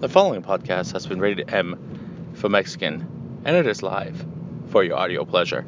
The following podcast has been rated M for Mexican, and it is live for your audio pleasure.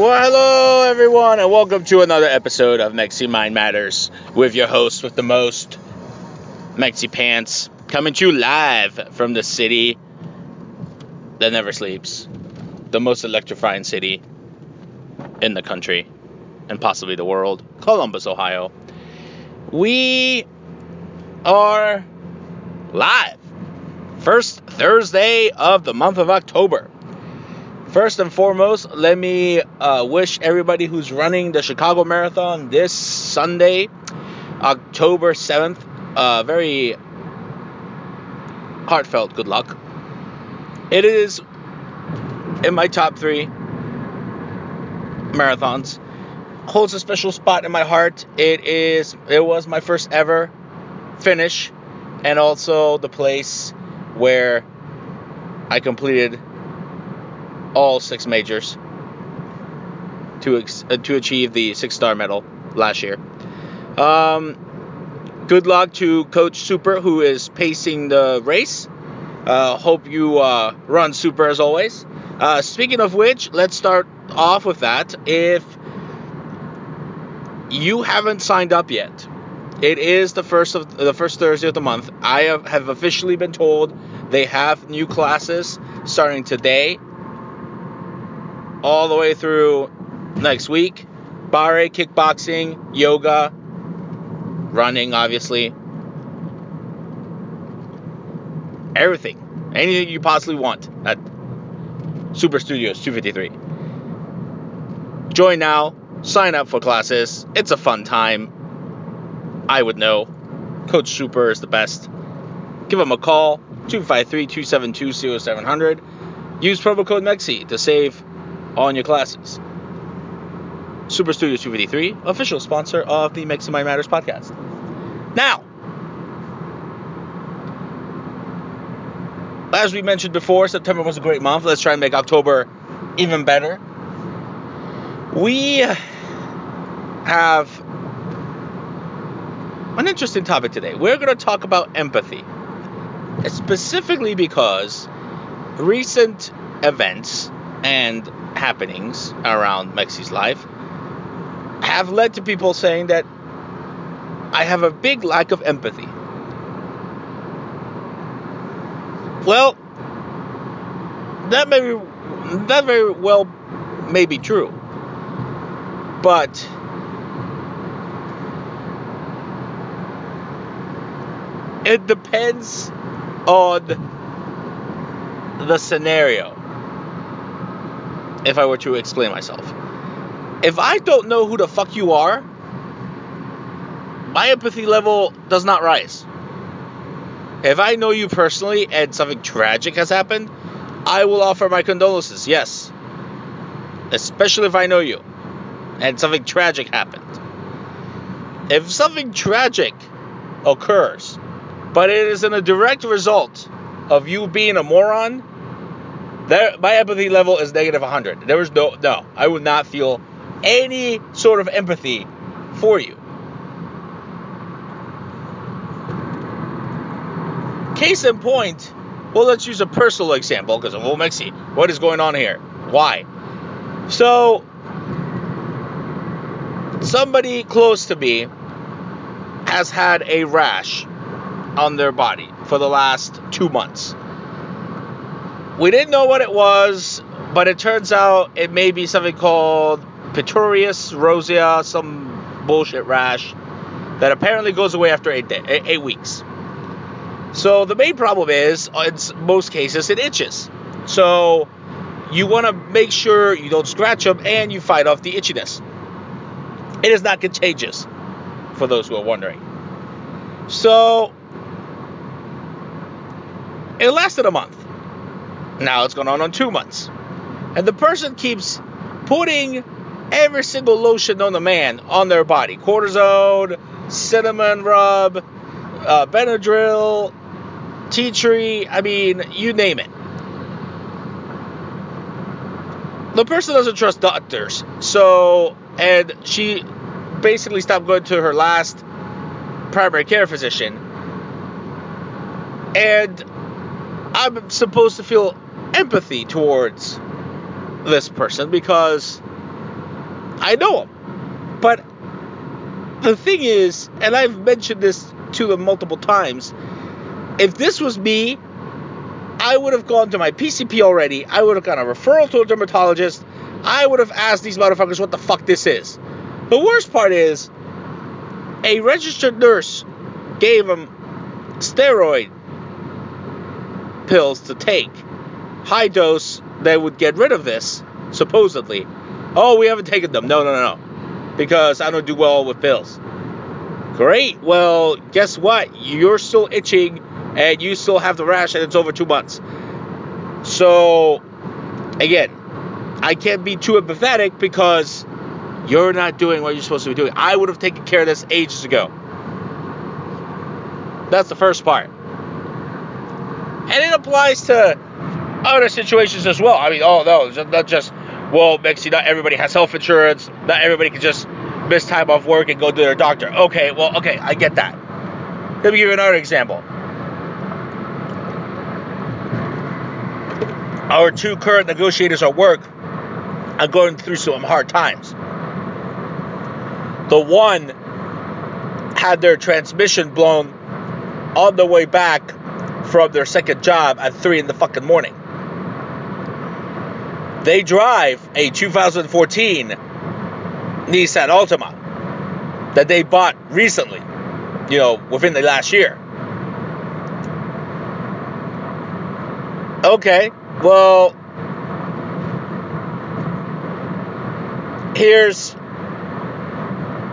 Well, hello everyone, and welcome to another episode of Mexi Mind Matters with your host with the most, Mexi Pants, coming to you live from the city that never sleeps, the most electrifying city in the country and possibly the world, Columbus, Ohio. We are live. First Thursday of the month of October. First and foremost, let me uh, wish everybody who's running the Chicago Marathon this Sunday, October 7th, uh, very heartfelt good luck. It is in my top three marathons. Holds a special spot in my heart. It is. It was my first ever finish, and also the place where I completed all six majors to ex- uh, to achieve the six star medal last year. Um, good luck to Coach Super who is pacing the race. Uh, hope you uh, run super as always. Uh, speaking of which, let's start off with that. If you haven't signed up yet, it is the first of the first Thursday of the month. I have, have officially been told they have new classes starting today all the way through next week. Barre, kickboxing, yoga, running, obviously. Everything. Anything you possibly want at Super Studios 253. Join now. Sign up for classes. It's a fun time. I would know. Coach Super is the best. Give him a call 253 272 0700. Use promo code MEXI to save on your classes. Super Studios 253, official sponsor of the Mexi Mind Matters podcast. Now, as we mentioned before, September was a great month. Let's try and make October even better. We have an interesting topic today. We're going to talk about empathy, specifically because recent events and happenings around Mexi's life have led to people saying that I have a big lack of empathy. Well, that may be, that very well may be true, but it depends on the scenario if I were to explain myself. If I don't know who the fuck you are, my empathy level does not rise. If I know you personally and something tragic has happened, I will offer my condolences, yes. Especially if I know you and something tragic happened. If something tragic occurs, but it is in a direct result of you being a moron, there, my empathy level is negative 100. There was no, no, I would not feel any sort of empathy for you. Case in point, well, let's use a personal example because of Mexi. What is going on here? Why? So, somebody close to me has had a rash on their body for the last two months. We didn't know what it was, but it turns out it may be something called Pityriasis rosea, some bullshit rash. that apparently goes away after eight, day, eight, eight weeks. So the main problem is, uh, in most cases, it itches. So you want to make sure you don't scratch them and you fight off the itchiness. It is not contagious, for those who are wondering. So it lasted a month. Now it's going on on two months. And the person keeps putting every single lotion known to man on their body cortisone, cinnamon rub, uh, Benadryl, tea tree, I mean, you name it. The person doesn't trust doctors, so, and she basically stopped going to her last primary care physician. And I'm supposed to feel empathy towards this person because I know him. But the thing is, and I've mentioned this to him multiple times, if this was me, I would have gone to my PCP already. I would have got a referral to a dermatologist. I would have asked these motherfuckers what the fuck this is. The worst part is, a registered nurse gave him steroid pills to take, high dose that would get rid of this, supposedly. Oh, we haven't taken them. No, no, no, no. Because I don't do well with pills. Great. Well, guess what? You're still itching and you still have the rash and it's over two months. So, again, I can't be too empathetic because you're not doing what you're supposed to be doing. I would have taken care of this ages ago. That's the first part. And it applies to other situations as well. I mean, oh no, not just well, Mexi, not everybody has health insurance. Not everybody can just miss time off work and go to their doctor. Okay, well, okay, I get that. Let me give you another example. Our two current negotiators at work are going through some hard times. The one had their transmission blown on the way back from their second job at 3 in the fucking morning. They drive a 2014 Nissan Altima that they bought recently, you know, within the last year. Okay, well, here's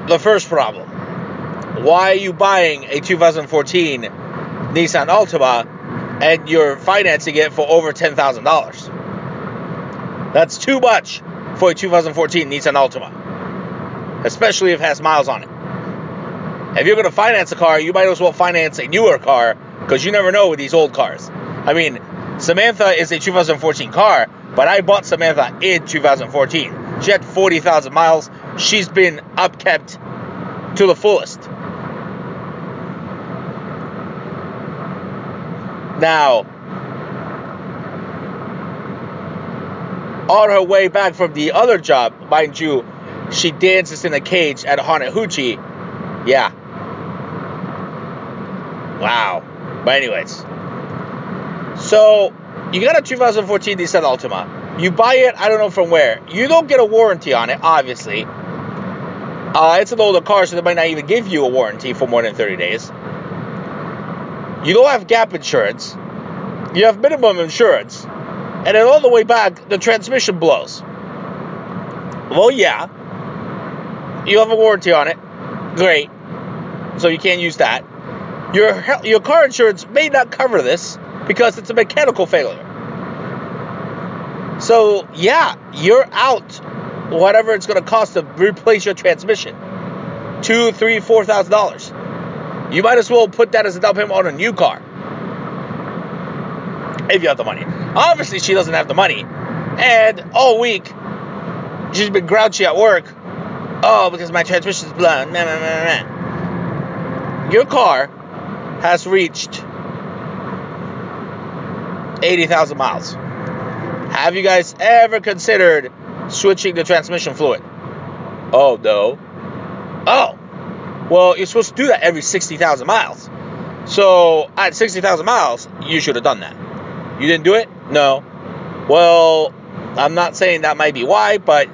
the first problem. Why are you buying a 2014 Nissan Altima and you're financing it for over $10,000? That's too much for a 2014 Nissan Altima, especially if it has miles on it. If you're going to finance a car, you might as well finance a newer car because you never know with these old cars. I mean, Samantha is a 2014 car, but I bought Samantha in 2014. She had 40,000 miles. She's been upkept to the fullest. Now, on her way back from the other job, mind you, she dances in a cage at Hanahuchi. Yeah. Wow. But anyways, so you got a 2014 Nissan Altima. You buy it, I don't know from where. You don't get a warranty on it, obviously. Uh, it's an older car, so they might not even give you a warranty for more than 30 days. You don't have gap insurance. You have minimum insurance. And then all the way back, the transmission blows. Well, yeah. You have a warranty on it. Great. So you can't use that. Your your car insurance may not cover this because it's a mechanical failure. So yeah, you're out whatever it's going to cost to replace your transmission. Two, three, four thousand dollars. You might as well put that as a down payment on a new car. If you have the money. Obviously, she doesn't have the money. And all week, she's been grouchy at work. Oh, because my transmission's blown. Nah, nah, nah, nah. Your car has reached 80,000 miles. Have you guys ever considered switching the transmission fluid? Oh, no. Oh, well, you're supposed to do that every 60,000 miles. So at 60,000 miles, you should have done that. You didn't do it? No. Well, I'm not saying that might be why, but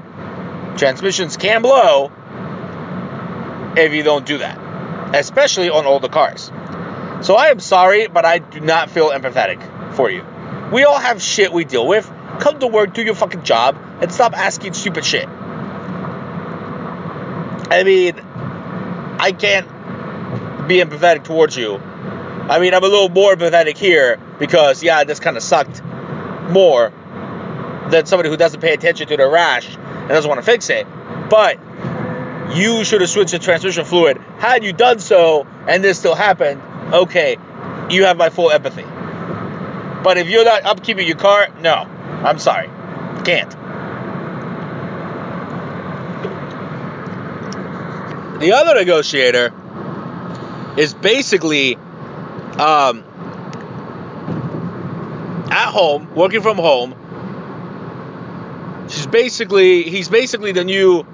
transmissions can blow if you don't do that. especially on older cars. So I am sorry, but I do not feel empathetic for you. We all have shit we deal with. Come to work, do your fucking job, and stop asking stupid shit. I mean, I can't be empathetic towards you. I mean, I'm a little more pathetic here because, yeah, this kind of sucked more than somebody who doesn't pay attention to the rash and doesn't want to fix it. But you should have switched the transmission fluid. Had you done so and this still happened, okay, you have my full empathy. But if you're not upkeeping your car, no, I'm sorry, can't. The other negotiator is basically um, at home, working from home. She's basically, he's basically the new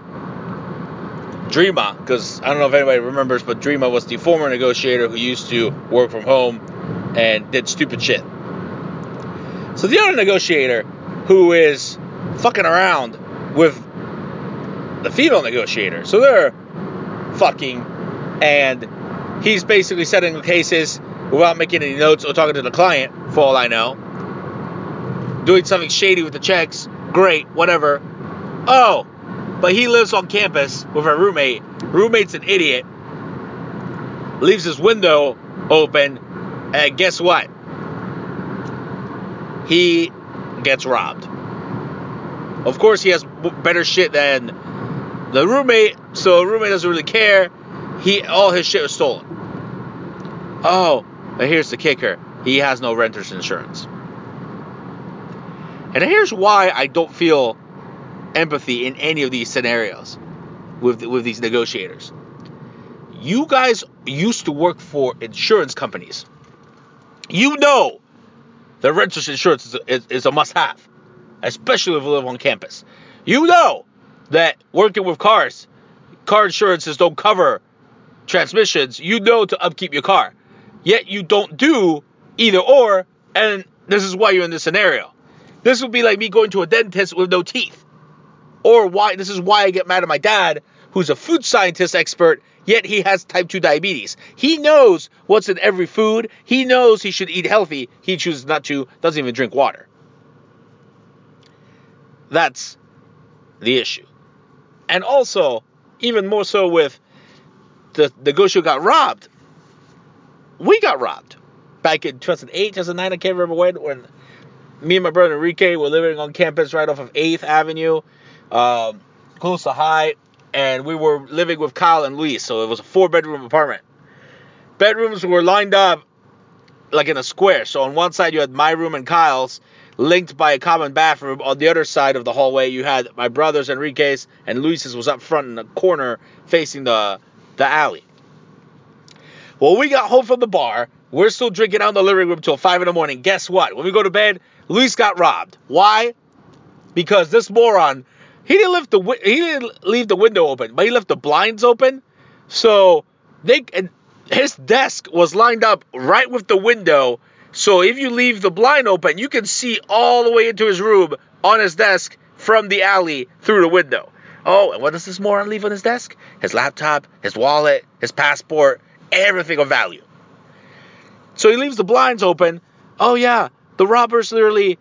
Dreama, because I don't know if anybody remembers, but Dreama was the former negotiator who used to work from home and did stupid shit. So the other negotiator who is fucking around with the female negotiator, so they're fucking, and he's basically settling cases without making any notes or talking to the client, for all I know. Doing something shady with the checks, great, whatever. Oh, but he lives on campus with a roommate. Roommate's an idiot. Leaves his window open, and guess what? He gets robbed. Of course, he has better shit than the roommate, so roommate doesn't really care. He all his shit was stolen. Oh, but here's the kicker: he has no renter's insurance. And here's why I don't feel empathy in any of these scenarios with with these negotiators. You guys used to work for insurance companies. You know that renter's insurance is a, is, is a must-have, especially if you live on campus. You know that working with cars, car insurances don't cover transmissions. You know to upkeep your car, yet you don't do either or, and this is why you're in this scenario. This would be like me going to a dentist with no teeth. Or why this is why I get mad at my dad, who's a food scientist expert, yet he has type 2 diabetes. He knows what's in every food. He knows he should eat healthy. He chooses not to, doesn't even drink water. That's the issue. And also, even more so with the negotiator got robbed. We got robbed back in 2008, 2009. I can't remember when. When me and my brother Enrique were living on campus right off of 8th Avenue, um, close to High, and we were living with Kyle and Luis. So it was a four bedroom apartment. Bedrooms were lined up like in a square. So on one side you had my room and Kyle's, linked by a common bathroom. On the other side of the hallway you had my brother's Enrique's and Luis's was up front in the corner facing the the alley. Well, we got home from the bar. We're still drinking out in the living room till five in the morning. Guess what? When we go to bed, Luis got robbed. Why? Because this moron, he didn't leave the he didn't leave the window open, but he left the blinds open. So they and his desk was lined up right with the window. So if you leave the blind open, you can see all the way into his room on his desk from the alley through the window. Oh, and what does this moron leave on his desk? His laptop, his wallet, his passport, everything of value. So he leaves the blinds open. Oh yeah, the robbers literally.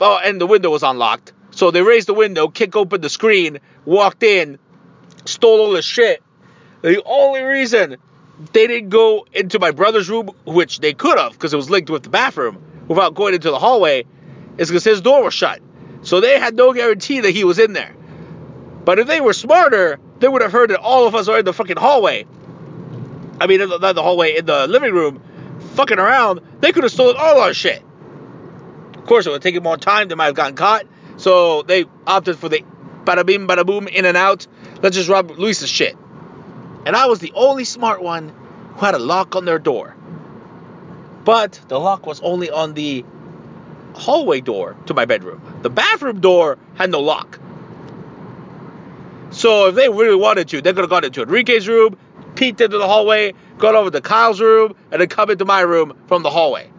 Oh, and the window was unlocked. So they raised the window, kick open the screen, walked in, stole all the shit. The only reason they didn't go into my brother's room, which they could have, because it was linked with the bathroom, without going into the hallway, is because his door was shut. So they had no guarantee that he was in there. But if they were smarter, they would have heard that all of us are in the fucking hallway. I mean, not the hallway, in the living room, fucking around. They could have stolen all our shit. Of course, it would take them more time. They might have gotten caught. So they opted for the bada bing, bada boom, in and out. Let's just rob Luis's shit. And I was the only smart one who had a lock on their door. But the lock was only on the hallway door to my bedroom. The bathroom door had no lock. So if they really wanted to, they could have gone into Enrique's room, peeked into the hallway, gone over to Kyle's room, and then come into my room from the hallway.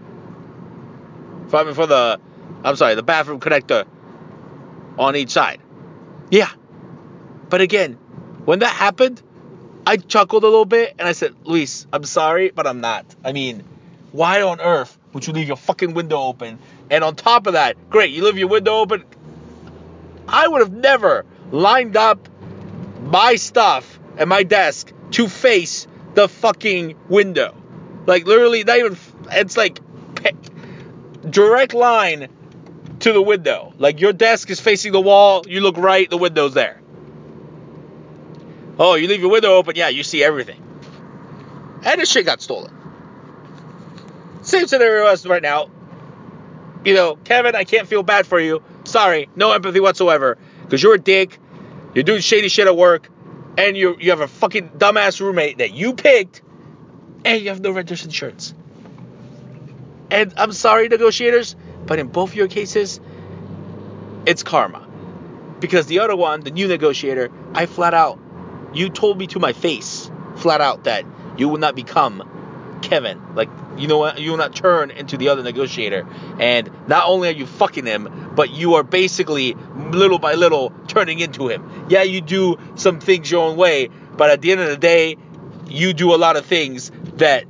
From for the, I'm sorry, the bathroom connector on each side. Yeah. But again, when that happened, I chuckled a little bit and I said, Luis, I'm sorry, but I'm not. I mean, why on earth would you leave your fucking window open? And on top of that, great, you leave your window open. I would have never lined up my stuff at my desk to face the fucking window. Like literally, not even. It's like direct line to the window. Like your desk is facing the wall. You look right, the window's there. Oh, you leave your window open, yeah, you see everything. And the shit got stolen. Same scenario as right now. You know, Kevin, I can't feel bad for you. Sorry, no empathy whatsoever. Because you're a dick. You're doing shady shit at work. And you you have a fucking dumbass roommate that you picked. And you have no renter's insurance. And I'm sorry, negotiators, but in both your cases, it's karma. Because the other one, the new negotiator, I flat out, you told me to my face, flat out, that you will not become Kevin. Like, you know what? You will not turn into the other negotiator. And not only are you fucking him, but you are basically, little by little, turning into him. Yeah, you do some things your own way, but at the end of the day, you do a lot of things that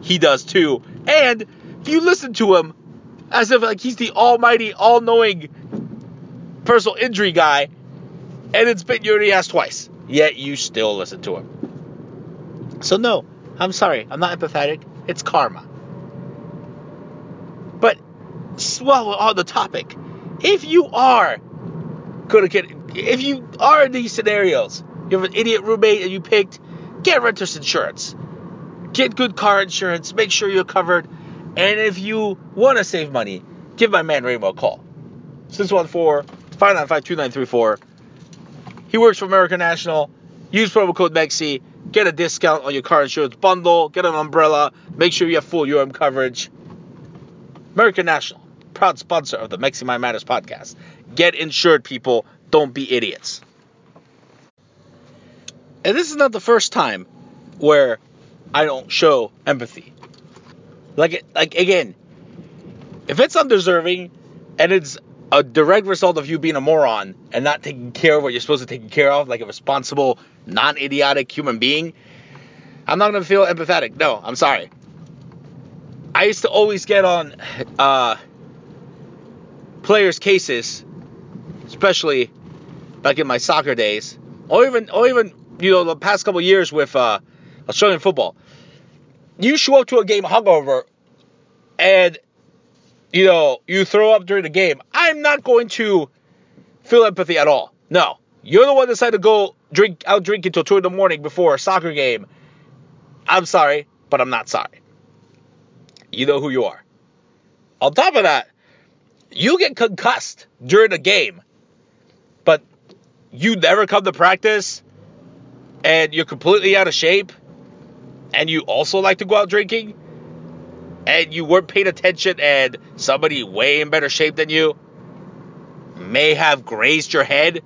he does too. And you listen to him as if like he's the almighty, all-knowing personal injury guy, and it's been you in the ass twice. Yet you still listen to him. So no, I'm sorry, I'm not empathetic. It's karma. But well, on the topic, if you are gonna get, if you are in these scenarios, you have an idiot roommate and you picked, get renter's insurance, get good car insurance, make sure you're covered, and if you want to save money, give my man Rainbow a call. 614-595-2934. He works for American National. Use promo code MEXI. Get a discount on your car insurance bundle. Get an umbrella. Make sure you have full UM coverage. American National, proud sponsor of the Mexi Mind Matters podcast. Get insured, people. Don't be idiots. And this is not the first time where I don't show empathy. Like, like again, if it's undeserving and it's a direct result of you being a moron and not taking care of what you're supposed to take care of, like a responsible, non-idiotic human being, I'm not gonna feel empathetic. No, I'm sorry. I used to always get on uh, players' cases, especially back in my soccer days, or even, or even you know the past couple years with uh, Australian football. You show up to a game hungover, and you know you throw up during the game. I'm not going to feel empathy at all. No, you're the one that decided to go drink out drink until two in the morning before a soccer game. I'm sorry, but I'm not sorry. You know who you are. On top of that, you get concussed during the game, but you never come to practice and you're completely out of shape and you also like to go out drinking and you weren't paying attention and somebody way in better shape than you may have grazed your head.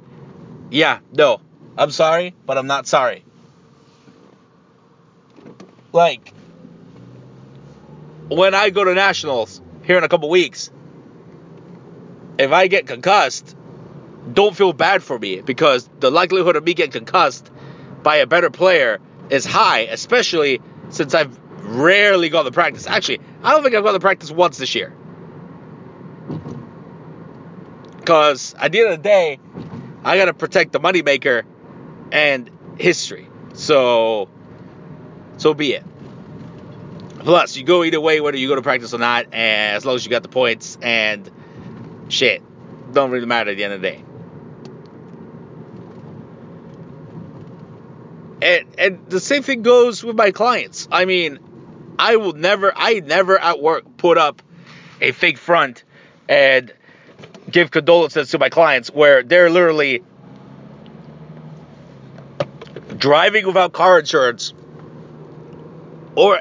Yeah, no. I'm sorry, but I'm not sorry. Like, when I go to nationals here in a couple weeks, if I get concussed, don't feel bad for me because the likelihood of me getting concussed by a better player is high, especially since I've rarely gone to practice. Actually, I don't think I've gone to practice once this year. Because at the end of the day, I got to protect the moneymaker and history. So, so be it. Plus, you go either way, whether you go to practice or not, as long as you got the points and shit, don't really matter at the end of the day. And and the same thing goes with my clients. I mean, I will never, I never at work put up a fake front and give condolences to my clients where they're literally driving without car insurance or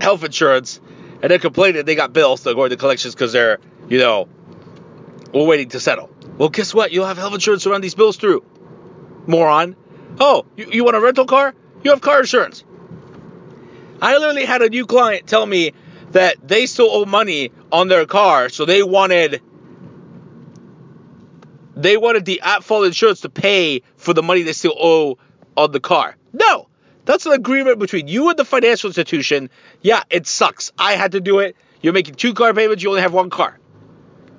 health insurance and then complaining they got bills to going to collections because they're, you know, we're waiting to settle. Well, guess what? You'll have health insurance to run these bills through. Moron. Oh, you, you want a rental car? You have car insurance. I literally had a new client tell me that they still owe money on their car, so they wanted they wanted the at fault insurance to pay for the money they still owe on the car. No, That's an agreement between you and the financial institution. Yeah, it sucks. I had to do it. You're making two car payments, you only have one car.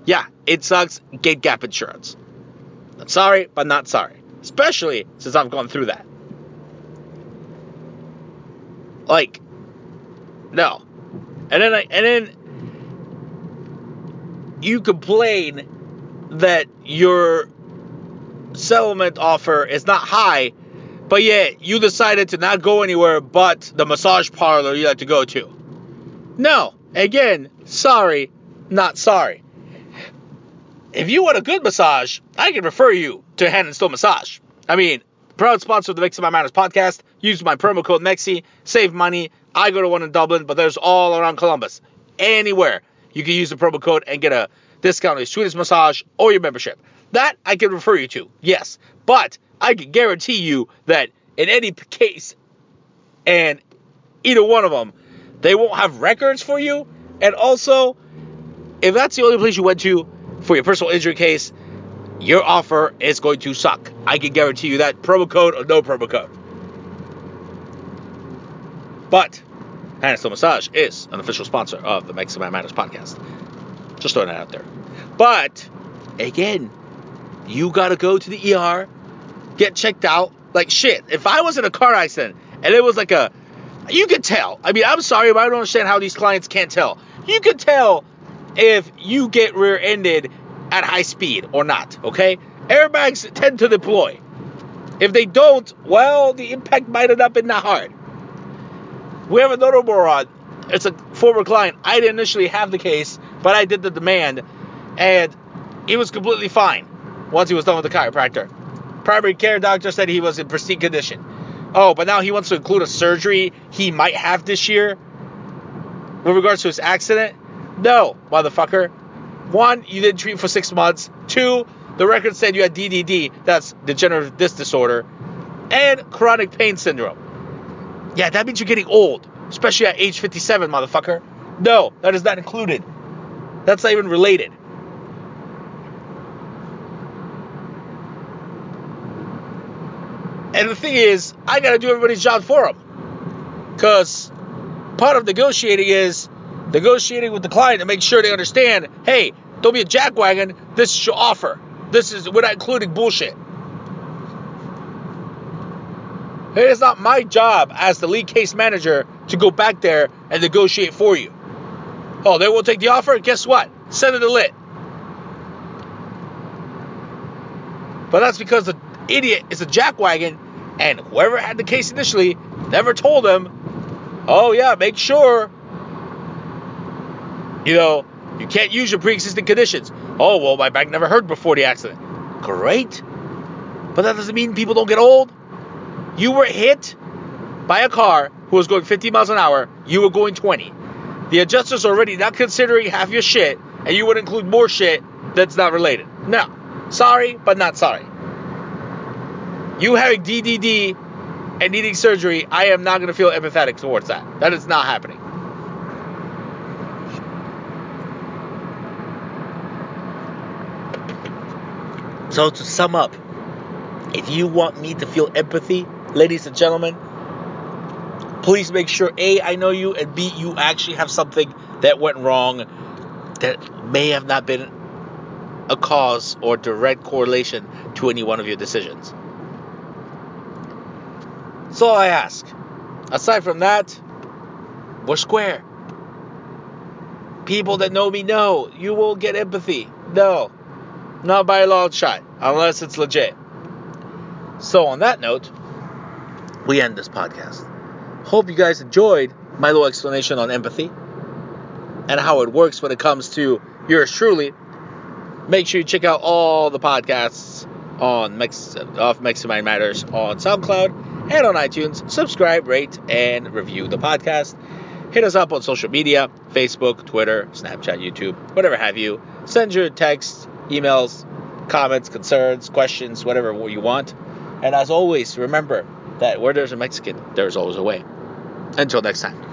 Yeah, it sucks. Get gap insurance. I'm sorry, but not sorry. Especially since I've gone through that. Like, no. And then I and then you complain that your settlement offer is not high, but yet you decided to not go anywhere but the massage parlor you like to go to. No, again, sorry, not sorry. If you want a good massage, I can refer you to Hand and Stone Massage. I mean, proud sponsor of the Mexi Mind Matters podcast. Use my promo code MEXI, save money. I go to one in Dublin, but there's all around Columbus. Anywhere you can use the promo code and get a discount on your Swedish massage or your membership. That I can refer you to, yes. But I can guarantee you that in any case, and either one of them, they won't have records for you. And also, if that's the only place you went to for your personal injury case, your offer is going to suck. I can guarantee you that. Promo code or no promo code. But Hand and Stone Massage is an official sponsor of the Mexi Mind Matters podcast. Just throwing that out there. But again, you gotta go to the ER, get checked out. Like shit. If I was in a car accident and it was like a, you could tell. I mean, I'm sorry, but I don't understand how these clients can't tell. You could tell if you get rear-ended at high speed or not. Okay, airbags tend to deploy. If they don't, well, the impact might have not been that hard. We have another moron. It's a former client. I didn't initially have the case, but I did the demand, and he was completely fine once he was done with the chiropractor. Primary care doctor said he was in pristine condition. Oh, but now he wants to include a surgery he might have this year with regards to his accident? No, motherfucker. One, you didn't treat him for six months. Two, the record said you had DDD, that's degenerative disc disorder, and chronic pain syndrome. Yeah, that means you're getting old, especially at age 57, motherfucker. No, that is not included. That's not even related. And the thing is, I gotta do everybody's job for them. Because part of negotiating is negotiating with the client to make sure they understand hey, don't be a jackwagon. This is your offer. This is, we're not including bullshit. It is not my job as the lead case manager to go back there and negotiate for you. Oh, they will take the offer? Guess what? Send it to lit. But that's because the idiot is a jackwagon, and whoever had the case initially never told him, oh, yeah, make sure, you know, you can't use your pre existing conditions. Oh, well, my back never hurt before the accident. Great. But that doesn't mean people don't get old. You were hit by a car who was going 50 miles an hour, you were going 20. The adjuster's already not considering half your shit, and you would include more shit that's not related. No. Sorry, but not sorry. You having DDD and needing surgery, I am not going to feel empathetic towards that. That is not happening. So, to sum up, if you want me to feel empathy, ladies and gentlemen, please make sure A, I know you, and B, you actually have something that went wrong that may have not been a cause or direct correlation to any one of your decisions. All I ask. Aside from that, we're square. People that know me know you will get empathy. No, not by a long shot, unless it's legit. So, on that note, we end this podcast. Hope you guys enjoyed my little explanation on empathy and how it works when it comes to yours truly. Make sure you check out all the podcasts on Mex- of Mexi Mind Matters on SoundCloud and on iTunes. Subscribe, rate, and review the podcast. Hit us up on social media Facebook, Twitter, Snapchat, YouTube, whatever have you. Send your texts, emails, comments, concerns, questions, whatever you want. And as always, remember that where there's a Mexican, there's always a way. Until next time.